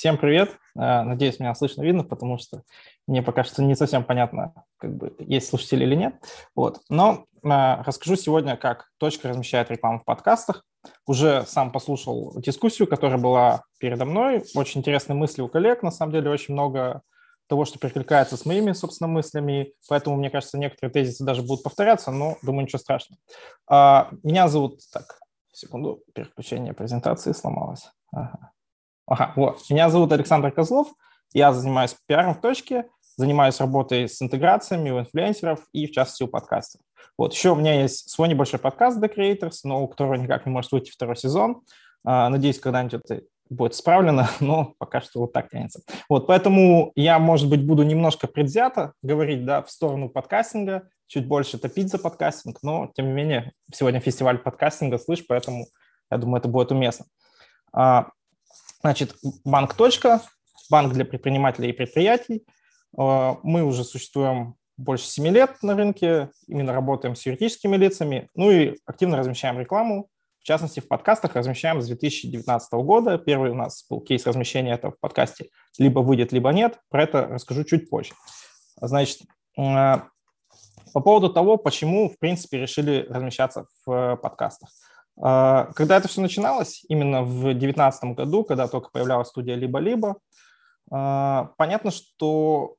Всем привет. Э, надеюсь, меня слышно, видно, потому что мне пока что не совсем понятно, как бы есть слушатели или нет. Вот. Но э, расскажу сегодня, как точка размещает рекламу в подкастах. Уже сам послушал дискуссию, которая была передо мной. Очень интересные мысли у коллег. На самом деле очень много того, что перекликается с моими, собственно, мыслями. Поэтому, мне кажется, некоторые тезисы даже будут повторяться, но, думаю, ничего страшного. А, меня зовут... Так, секунду, переключение презентации сломалось. Ага. Ага, вот. Меня зовут Александр Козлов. Я занимаюсь пиаром в точке, занимаюсь работой с интеграциями у инфлюенсеров и, в частности, у подкастов. Вот, еще у меня есть свой небольшой подкаст The Creators, но у которого никак не может выйти второй сезон. А, надеюсь, когда-нибудь это будет исправлено, но пока что вот так тянется. Вот, поэтому я, может быть, буду немножко предвзято говорить, да, в сторону подкастинга, чуть больше топить за подкастинг, но, тем не менее, сегодня фестиваль подкастинга, слышь, поэтому, я думаю, это будет уместно. Значит, банк «Точка», банк для предпринимателей и предприятий. А, мы уже существуем больше 7 лет на рынке, именно работаем с юридическими лицами, ну и активно размещаем рекламу в частности, в подкастах размещаем с 2019 года. Первый у нас был кейс размещения этого в подкасте «Либо выйдет, либо нет». Про это расскажу чуть позже. Значит, э, по поводу того, почему, в принципе, решили размещаться в э, подкастах. Э, когда это все начиналось, именно в 2019 году, когда только появлялась студия «Либо-либо», понятно, что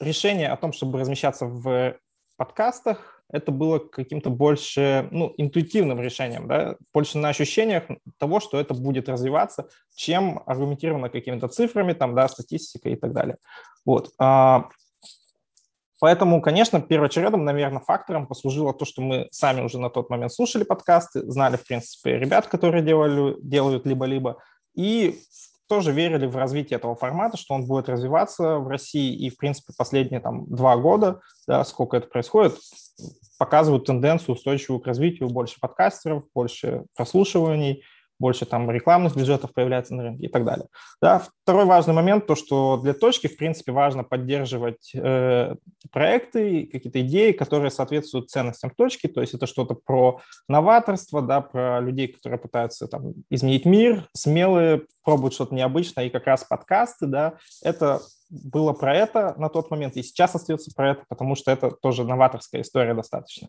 решение о том, чтобы размещаться в подкастах, это было каким-то больше ну, интуитивным решением, да? больше на ощущениях того, что это будет развиваться, чем аргументировано какими-то цифрами, там, да, статистикой и так далее. Вот. Поэтому, конечно, первоочередным, наверное, фактором послужило то, что мы сами уже на тот момент слушали подкасты, знали, в принципе, ребят, которые делали, делают либо-либо, и тоже верили в развитие этого формата, что он будет развиваться в России. И, в принципе, последние там, два года, да, сколько это происходит, показывают тенденцию устойчивую к развитию, больше подкастеров, больше прослушиваний, больше там рекламных бюджетов появляется на рынке и так далее. Да, второй важный момент, то, что для точки, в принципе, важно поддерживать э, проекты, какие-то идеи, которые соответствуют ценностям точки, то есть это что-то про новаторство, да, про людей, которые пытаются там, изменить мир, смелые, пробуют что-то необычное, и как раз подкасты, да, это было про это на тот момент, и сейчас остается про это, потому что это тоже новаторская история достаточно.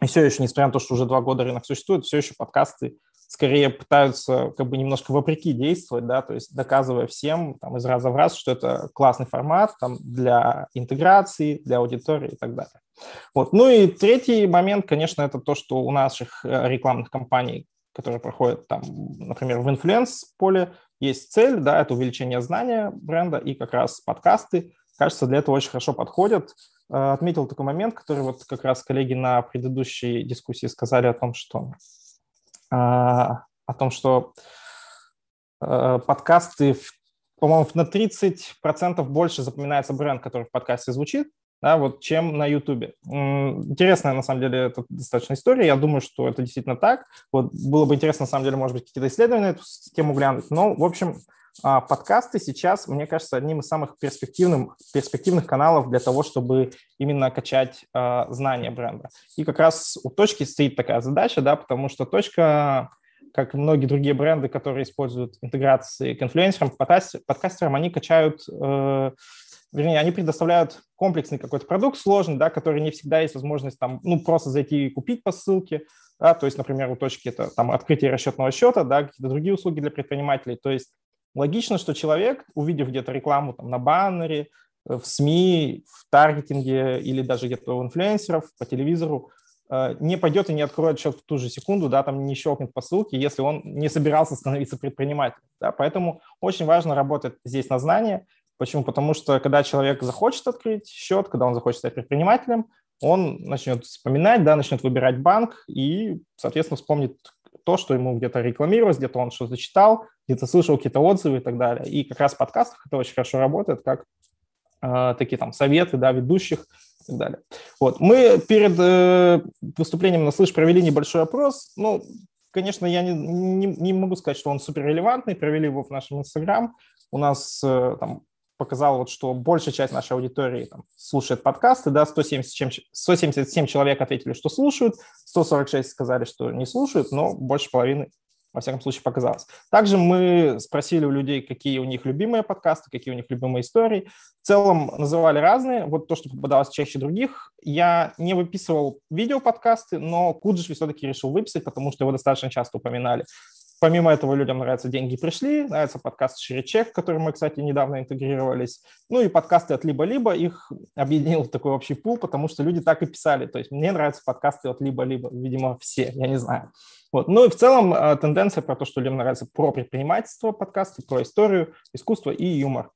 И все еще, несмотря на то, что уже два года рынок существует, все еще подкасты скорее пытаются как бы немножко вопреки действовать, да, то есть доказывая всем там, из раза в раз, что это классный формат там, для интеграции, для аудитории и так далее. Вот. Ну и третий момент, конечно, это то, что у наших э, рекламных компаний, которые проходят там, например, в инфлюенс-поле, есть цель, да, это увеличение знания бренда, и как раз подкасты, кажется, для этого очень хорошо подходят. Э, отметил такой момент, который вот как раз коллеги на предыдущей дискуссии сказали о том, что, э, о том, что э, подкасты, по-моему, на 30% больше запоминается бренд, который в подкасте звучит, да, вот, чем на YouTube. Интересная, на самом деле, это достаточно история. Я думаю, что это действительно так. Вот, было бы интересно, на самом деле, может быть, какие-то исследования на эту тему глянуть. Но, в общем, подкасты сейчас, мне кажется, одним из самых перспективных, перспективных каналов для того, чтобы именно качать э, знания бренда. И как раз у точки стоит такая задача, да, потому что точка, как и многие другие бренды, которые используют интеграции к инфлюенсерам, подкастерам, они качают, э, вернее, они предоставляют комплексный какой-то продукт сложный, да, который не всегда есть возможность там, ну, просто зайти и купить по ссылке, да, то есть, например, у точки это там открытие расчетного счета, да, какие-то другие услуги для предпринимателей, то есть Логично, что человек, увидев где-то рекламу там, на баннере, э, в СМИ, в таргетинге или даже где-то у инфлюенсеров по телевизору, э, не пойдет и не откроет счет в ту же секунду, да, там не щелкнет по ссылке, если он не собирался становиться предпринимателем. Да, поэтому очень важно работать здесь на знание. Почему? Потому что когда человек захочет открыть счет, когда он захочет стать предпринимателем, он начнет вспоминать, да, начнет выбирать банк и, соответственно, вспомнит то, что ему где-то рекламировалось, где-то он что-то читал, где-то слышал какие-то отзывы и так далее. И как раз в подкастах это очень хорошо работает, как э, такие там советы, да, ведущих и так далее. Вот. Мы перед э, выступлением на «Слышь» провели небольшой опрос. Ну, конечно, я не, не, не могу сказать, что он супер релевантный. Провели его в нашем Инстаграм. У нас э, там показал, вот, что большая часть нашей аудитории там, слушает подкасты, да, 170, 177 человек ответили, что слушают, 146 сказали, что не слушают, но больше половины во всяком случае, показалось. Также мы спросили у людей, какие у них любимые подкасты, какие у них любимые истории. В целом называли разные. Вот то, что попадалось чаще других. Я не выписывал видео-подкасты, но Куджиш все-таки решил выписать, потому что его достаточно часто упоминали. Помимо этого, людям нравятся «Деньги пришли», нравится подкаст «Ширичек», в который мы, кстати, недавно интегрировались. Ну и подкасты от «Либо-либо», их объединил в такой общий пул, потому что люди так и писали. То есть мне нравятся подкасты от «Либо-либо», видимо, все, я не знаю. Вот. Ну и в целом э, тенденция про то, что людям нравится про предпринимательство подкасты, про историю, искусство и юмор.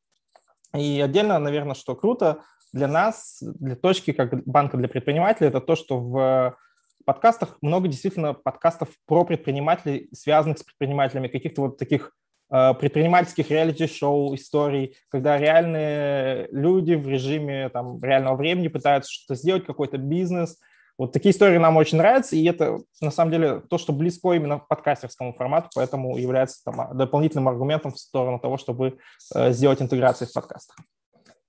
И отдельно, наверное, что круто для нас, для точки как банка для предпринимателей, это то, что в подкастах много действительно подкастов про предпринимателей, связанных с предпринимателями, каких-то вот таких э, предпринимательских реалити-шоу, историй, когда реальные люди в режиме там, реального времени пытаются что-то сделать, какой-то бизнес. Вот такие истории нам очень нравятся, и это на самом деле то, что близко именно подкастерскому формату, поэтому является там, дополнительным аргументом в сторону того, чтобы э, сделать интеграцию в подкастах.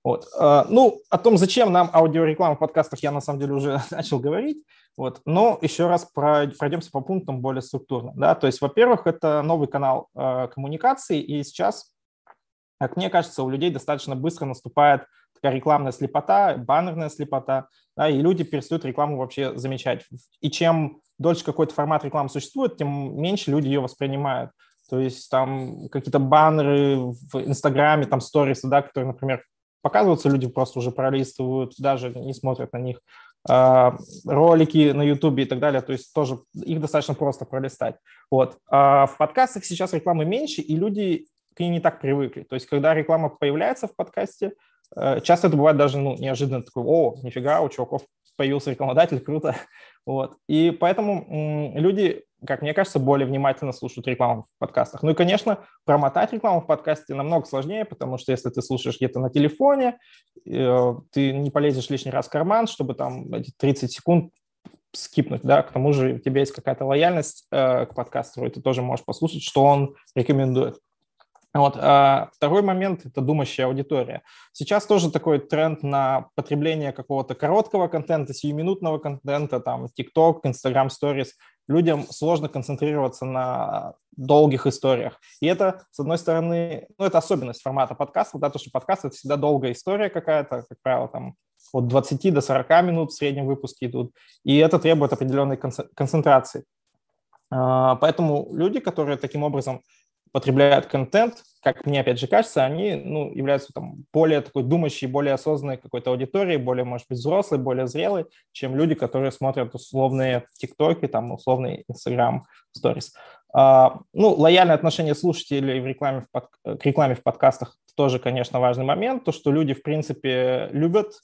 Вот. Э, ну, о том, зачем нам аудиореклама в подкастах, я на самом деле уже начал говорить. Вот. Но еще раз пройдемся по пунктам более структурно. Да? То есть, во-первых, это новый канал э, коммуникации, и сейчас, как мне кажется, у людей достаточно быстро наступает такая рекламная слепота, баннерная слепота, да, и люди перестают рекламу вообще замечать. И чем дольше какой-то формат рекламы существует, тем меньше люди ее воспринимают. То есть там какие-то баннеры в Инстаграме, там сторисы, да, которые, например, показываются, люди просто уже пролистывают, даже не смотрят на них. А, ролики на YouTube и так далее, то есть тоже их достаточно просто пролистать. Вот. А в подкастах сейчас рекламы меньше, и люди к ней не так привыкли. То есть когда реклама появляется в подкасте, э, часто это бывает даже ну, неожиданно такой, о, нифига, у чуваков появился рекламодатель, круто. Вот. И поэтому люди как мне кажется, более внимательно слушают рекламу в подкастах. Ну и, конечно, промотать рекламу в подкасте намного сложнее, потому что если ты слушаешь где-то на телефоне, э, ты не полезешь лишний раз в карман, чтобы там эти 30 секунд скипнуть, да, к тому же у тебя есть какая-то лояльность э, к подкастеру, и ты тоже можешь послушать, что он рекомендует. Вот. А второй момент – это думающая аудитория. Сейчас тоже такой тренд на потребление какого-то короткого контента, сиюминутного контента, там, TikTok, Instagram Stories. Людям сложно концентрироваться на долгих историях. И это, с одной стороны, ну, это особенность формата подкаста, да, то, что подкаст – это всегда долгая история какая-то, как правило, там, от 20 до 40 минут в среднем выпуске идут, и это требует определенной концентрации. А, поэтому люди, которые таким образом потребляют контент, как мне опять же кажется, они ну, являются там, более такой думающей, более осознанной какой-то аудиторией, более, может быть, взрослой, более зрелой, чем люди, которые смотрят условные ТикТоки, там, условные Инстаграм Stories. А, ну, лояльное отношение слушателей в рекламе в под... к рекламе в подкастах тоже, конечно, важный момент. То, что люди, в принципе, любят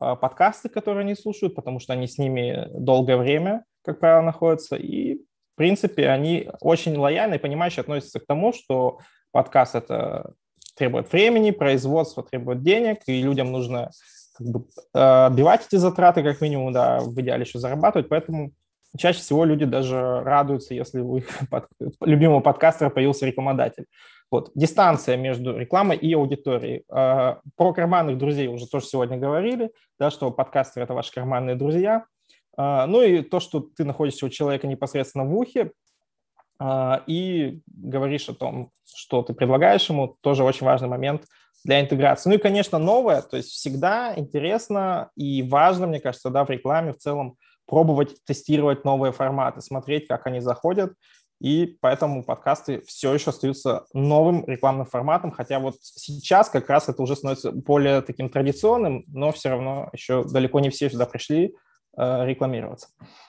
а, подкасты, которые они слушают, потому что они с ними долгое время, как правило, находятся, и в принципе, они очень лояльно и понимающе относятся к тому, что подкаст это требует времени, производство требует денег, и людям нужно как бы, э, отбивать эти затраты, как минимум, да, в идеале еще зарабатывать, поэтому чаще всего люди даже радуются, если у их под, любимого подкастера появился рекламодатель. Вот. Дистанция между рекламой и аудиторией. Э, про карманных друзей уже тоже сегодня говорили, да, что подкастеры – это ваши карманные друзья. А, ну и то, что ты находишься у человека непосредственно в ухе и говоришь о том, что ты предлагаешь ему, тоже очень важный момент для интеграции. Ну и, конечно, новое, то есть всегда интересно и важно, мне кажется, да, в рекламе в целом пробовать тестировать новые форматы, смотреть, как они заходят, и поэтому подкасты все еще остаются новым рекламным форматом, хотя вот сейчас как раз это уже становится более таким традиционным, но все равно еще далеко не все сюда пришли, Э, рекламироваться.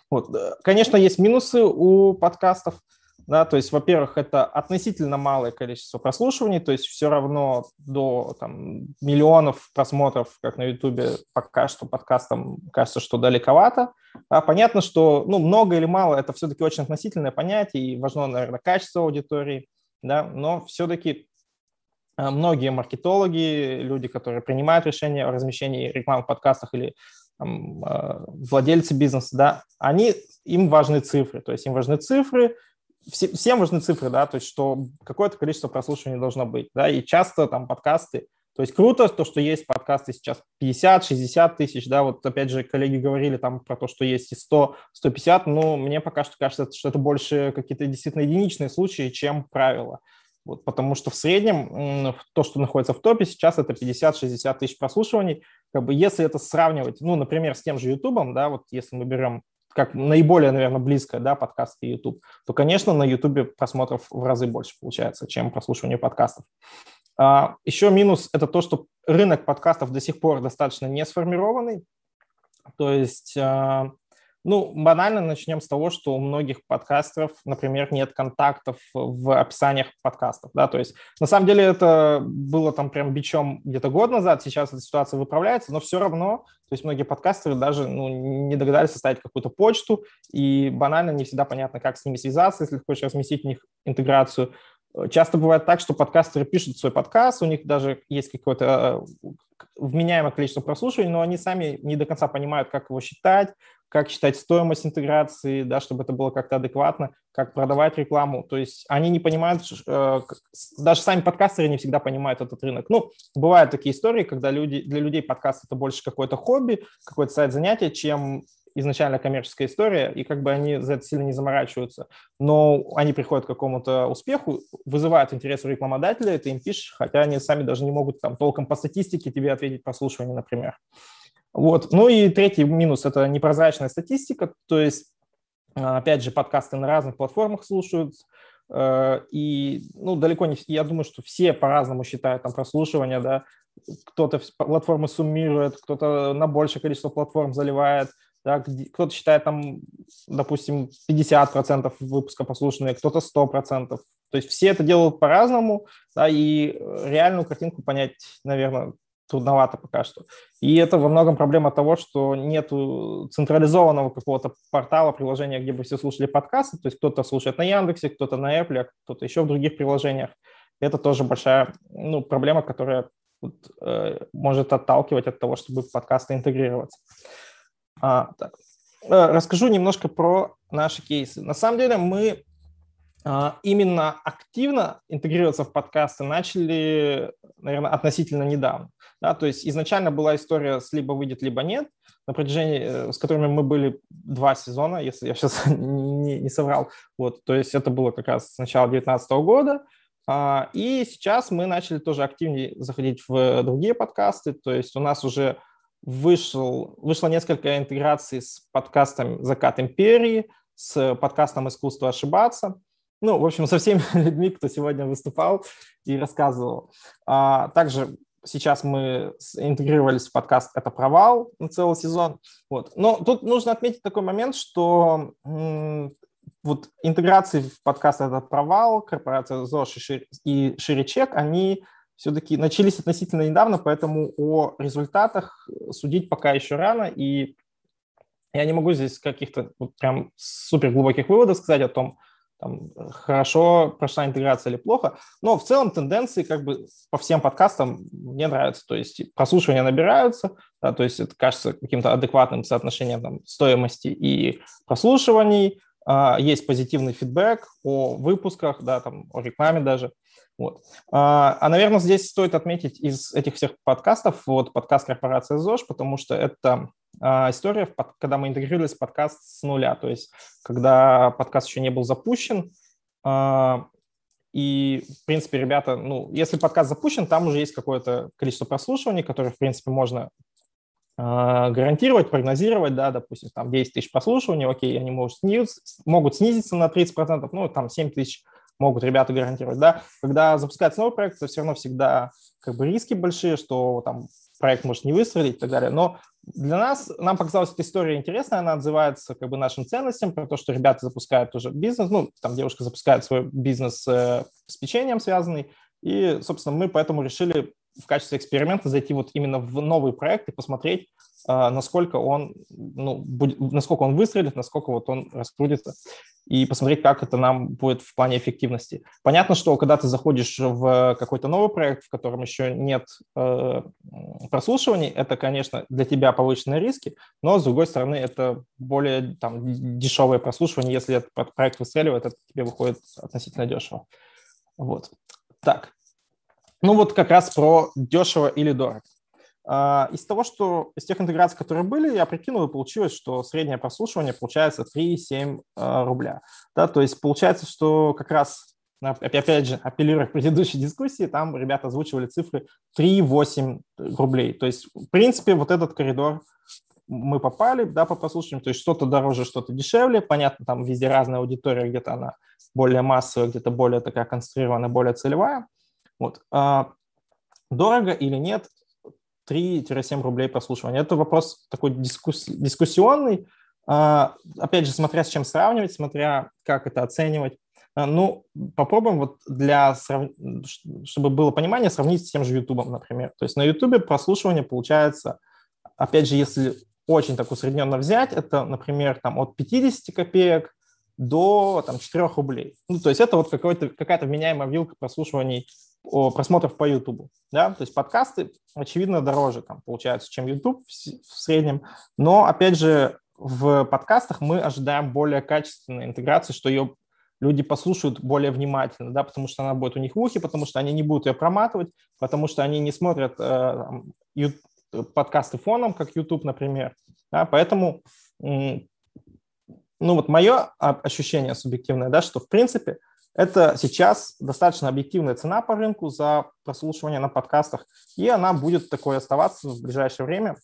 Вот. Э, конечно, есть минусы у подкастов. Да, то есть, во-первых, это относительно малое количество прослушиваний, то есть все равно до там, миллионов просмотров, как на Ютубе, пока что подкастам кажется, что далековато. А понятно, что ну, много или мало – это все-таки очень относительное понятие, и важно, наверное, качество аудитории, да, но все-таки э, многие маркетологи, люди, которые принимают решения о размещении рекламы в подкастах или там, а, владельцы бизнеса, да, они, им важны цифры, то есть им важны цифры, все, всем важны цифры, да, то есть что какое-то количество прослушиваний должно быть, да, и часто там подкасты То есть круто то, что есть подкасты сейчас 50-60 тысяч, да, вот опять же коллеги говорили там про то, что есть и 100, 150, но мне пока что кажется, что это больше какие-то действительно единичные случаи, чем правило. Вот, потому что в среднем то, что находится в топе, сейчас это 50-60 тысяч прослушиваний. Как бы если это сравнивать, ну, например, с тем же YouTube, да, вот если мы берем как наиболее, наверное, близко, да, подкасты и YouTube, то, конечно, на YouTube просмотров в разы больше получается, чем прослушивание подкастов. А, еще минус – это то, что рынок подкастов до сих пор достаточно не сформированный. То есть а, ну, банально начнем с того, что у многих подкастеров, например, нет контактов в описаниях подкастов, да, то есть на самом деле это было там прям бичом где-то год назад, сейчас эта ситуация выправляется, но все равно, то есть многие подкастеры даже ну, не догадались составить какую-то почту, и банально не всегда понятно, как с ними связаться, если хочешь разместить у них интеграцию. Часто бывает так, что подкастеры пишут свой подкаст, у них даже есть какое-то э, вменяемое количество прослушиваний, но они сами не до конца понимают, как его считать, как считать стоимость интеграции, да, чтобы это было как-то адекватно, как продавать рекламу. То есть они не понимают, э, даже сами подкастеры не всегда понимают этот рынок. Ну, бывают такие истории, когда люди, для людей подкаст это больше какое-то хобби, какой-то сайт занятия, чем изначально коммерческая история, и как бы они за это сильно не заморачиваются. Но они приходят к какому-то успеху, вызывают интерес у рекламодателя, ты им пишешь, хотя они сами даже не могут там толком по статистике тебе ответить прослушивание, например. Вот. Ну и третий минус – это непрозрачная статистика, то есть, а, опять же, подкасты на разных платформах слушают, э, и, ну, далеко не, я думаю, что все по-разному считают там прослушивание, да, кто-то платформы суммирует, кто-то на большее количество платформ заливает, да, кто-то считает там, допустим, 50% выпуска послушанные, кто-то 100%. То есть все это делают по-разному, да, и реальную картинку понять, наверное, трудновато пока что. И это во многом проблема того, что нет централизованного какого-то портала, приложения, где бы все слушали подкасты. То есть кто-то слушает на Яндексе, кто-то на Apple, а кто-то еще в других приложениях. Это тоже большая ну, проблема, которая вот, э, может отталкивать от того, чтобы подкасты интегрироваться. А, так. Э, расскажу немножко про наши кейсы. На самом деле мы а, именно активно интегрироваться в подкасты начали, наверное, относительно недавно. Да, то есть изначально была история с либо выйдет, либо нет, на протяжении, э, с которыми мы были два сезона, если я сейчас не, не соврал. Вот, то есть это было как раз с начала 2019 года. А, и сейчас мы начали тоже активнее заходить в другие подкасты. То есть у нас уже вышел, вышло несколько интеграций с подкастом «Закат империи», с подкастом «Искусство ошибаться» ну, в общем, со всеми людьми, кто сегодня выступал и рассказывал. А, также сейчас мы интегрировались в подкаст «Это провал» на целый сезон. Вот. Но тут нужно отметить такой момент, что вот интеграции в подкаст «Это провал», корпорация ЗОЖ и Ширичек, они все-таки начались относительно недавно, поэтому о результатах судить пока еще рано, и я не могу здесь каких-то вот прям супер глубоких выводов сказать о том, там, хорошо прошла интеграция или плохо. Но в целом тенденции как бы по всем подкастам мне нравятся. То есть прослушивания набираются, да, то есть это кажется каким-то адекватным соотношением там, стоимости и прослушиваний. А, есть позитивный фидбэк о выпусках, да, там, о рекламе даже. Вот. А, а, наверное, здесь стоит отметить из этих всех подкастов вот подкаст корпорации ЗОЖ, потому что это а, история, когда мы интегрировались в подкаст с нуля, то есть когда подкаст еще не был запущен, а, и, в принципе, ребята, ну, если подкаст запущен, там уже есть какое-то количество прослушиваний, которые, в принципе, можно а, гарантировать, прогнозировать, да, допустим, там 10 тысяч прослушиваний, окей, они могут снизиться, могут снизиться на 30%, ну, там 7 тысяч могут ребята гарантировать, да. Когда запускается новый проект, то все равно всегда как бы риски большие, что там проект может не выстрелить и так далее. Но для нас, нам показалась эта история интересная, она отзывается как бы нашим ценностям, про то, что ребята запускают тоже бизнес, ну, там девушка запускает свой бизнес э, с печеньем связанный, и, собственно, мы поэтому решили в качестве эксперимента зайти вот именно в новый проект и посмотреть, э, насколько он, ну, будет, насколько он выстрелит, насколько вот он раскрутится и посмотреть, как это нам будет в плане эффективности. Понятно, что когда ты заходишь в какой-то новый проект, в котором еще нет э, прослушиваний, это, конечно, для тебя повышенные риски, но, с другой стороны, это более там, дешевое прослушивание. Если этот проект выстреливает, это тебе выходит относительно дешево. Вот. Так. Ну вот как раз про дешево или дорого. А, из того, что из тех интеграций, которые были, я прикинул, и получилось, что среднее прослушивание получается 3,7 а, рубля. Да, то есть получается, что как раз, опять же, апеллируя к предыдущей дискуссии, там ребята озвучивали цифры 3,8 рублей. То есть, в принципе, вот этот коридор мы попали, да, по прослушиванию, то есть что-то дороже, что-то дешевле. Понятно, там везде разная аудитория, где-то она более массовая, где-то более такая концентрированная, более целевая. Вот. А, дорого или нет, 3-7 рублей прослушивания. Это вопрос такой дискусс... дискуссионный. А, опять же, смотря с чем сравнивать, смотря как это оценивать. А, ну, попробуем вот для, чтобы было понимание, сравнить с тем же YouTube, например. То есть на YouTube прослушивание получается, опять же, если очень так усредненно взять, это, например, там от 50 копеек до там, 4 рублей. Ну, то есть это вот какая-то вменяемая вилка прослушиваний просмотров по YouTube. Да? То есть подкасты, очевидно, дороже там, получаются, чем YouTube в, в среднем. Но, опять же, в подкастах мы ожидаем более качественной интеграции, что ее люди послушают более внимательно, да, потому что она будет у них в ухе, потому что они не будут ее проматывать, потому что они не смотрят э, подкасты фоном, как YouTube, например. Да, поэтому, ну вот мое ощущение субъективное, да, что в принципе это сейчас достаточно объективная цена по рынку за прослушивание на подкастах, и она будет такой оставаться в ближайшее время.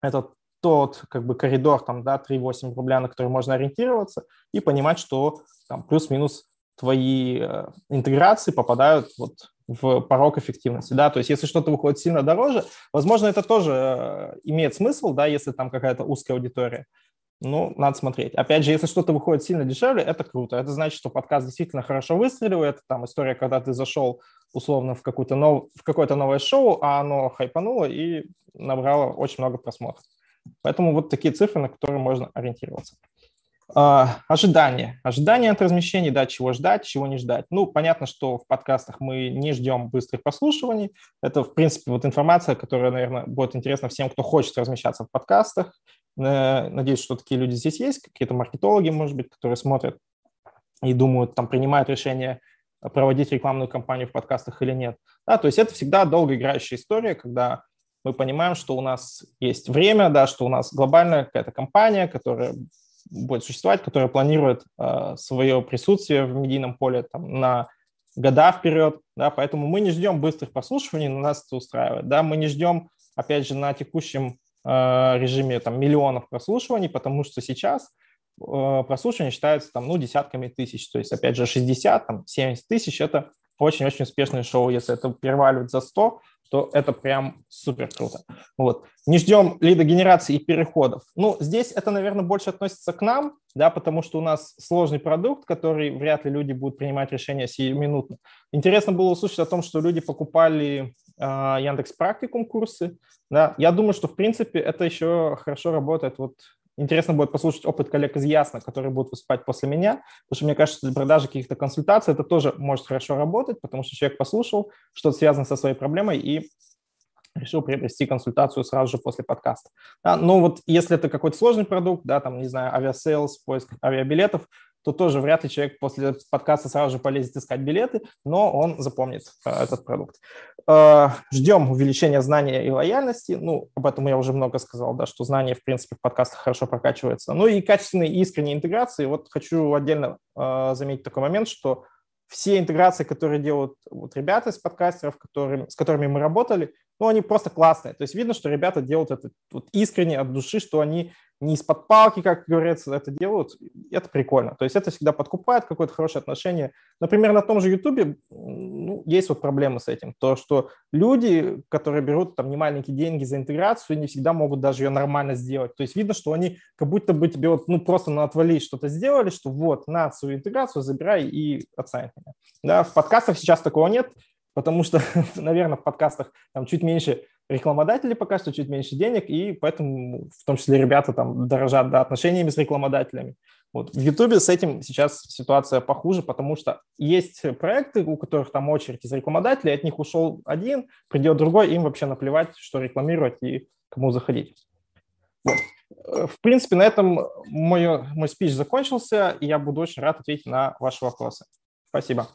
Это тот как бы коридор, там, да, 3-8 рубля, на который можно ориентироваться и понимать, что там плюс-минус твои э, интеграции попадают вот в порог эффективности, да, то есть если что-то выходит сильно дороже, возможно, это тоже э, имеет смысл, да, если там какая-то узкая аудитория, ну, надо смотреть. Опять же, если что-то выходит сильно дешевле, это круто. Это значит, что подкаст действительно хорошо выстрелил. Это там история, когда ты зашел условно в, какую-то нов... в какое-то новое шоу, а оно хайпануло и набрало очень много просмотров. Поэтому вот такие цифры, на которые можно ориентироваться. А, ожидания. Ожидания от размещений, да, чего ждать, чего не ждать. Ну, понятно, что в подкастах мы не ждем быстрых прослушиваний. Это, в принципе, вот информация, которая, наверное, будет интересна всем, кто хочет размещаться в подкастах. Э, надеюсь, что такие люди здесь есть, какие-то маркетологи, может быть, которые смотрят и думают, там, принимают решение проводить рекламную кампанию в подкастах или нет. Да, то есть это всегда долгоиграющая история, когда мы понимаем, что у нас есть время, да, что у нас глобальная какая-то компания, которая будет существовать, которая планирует э, свое присутствие в медийном поле там, на года вперед, да, поэтому мы не ждем быстрых прослушиваний, но нас это устраивает, да, мы не ждем, опять же, на текущем э, режиме там миллионов прослушиваний, потому что сейчас э, прослушивание считается там, ну, десятками тысяч, то есть, опять же, 60, там, 70 тысяч – это очень-очень успешное шоу, если это переваливает за 100, то это прям супер круто. Вот. Не ждем лидогенерации и переходов. Ну, здесь это, наверное, больше относится к нам, да, потому что у нас сложный продукт, который вряд ли люди будут принимать решения сиюминутно. Интересно было услышать о том, что люди покупали э, Яндекс Практикум курсы. Да. Я думаю, что, в принципе, это еще хорошо работает вот Интересно будет послушать опыт коллег из Ясно, которые будут выступать после меня, потому что мне кажется, для продажи каких-то консультаций это тоже может хорошо работать, потому что человек послушал, что-то связано со своей проблемой и решил приобрести консультацию сразу же после подкаста. Да, но вот если это какой-то сложный продукт, да, там, не знаю, Aviasales, поиск авиабилетов, то тоже вряд ли человек после подкаста сразу же полезет искать билеты, но он запомнит э, этот продукт. Э, ждем увеличения знания и лояльности. Ну, об этом я уже много сказал, да, что знания, в принципе, в подкастах хорошо прокачиваются. Ну и качественные и искренние интеграции. Вот хочу отдельно э, заметить такой момент, что все интеграции, которые делают вот ребята из подкастеров, которые, с которыми мы работали, ну, они просто классные. То есть видно, что ребята делают это вот искренне от души, что они не из-под палки, как говорится, это делают, это прикольно. То есть это всегда подкупает какое-то хорошее отношение. Например, на том же YouTube ну, есть вот проблемы с этим. То, что люди, которые берут там немаленькие деньги за интеграцию, не всегда могут даже ее нормально сделать. То есть видно, что они как будто бы тебе вот, ну, просто на отвали что-то сделали, что вот, на свою интеграцию забирай и оценивай. Да, в подкастах сейчас такого нет, потому что, наверное, в подкастах там чуть меньше рекламодатели пока что чуть меньше денег, и поэтому в том числе ребята там дорожат да, отношениями с рекламодателями. Вот. В Ютубе с этим сейчас ситуация похуже, потому что есть проекты, у которых там очередь из рекламодателей, от них ушел один, придет другой, им вообще наплевать, что рекламировать и кому заходить. Вот. В принципе, на этом мой, мой спич закончился, и я буду очень рад ответить на ваши вопросы. Спасибо.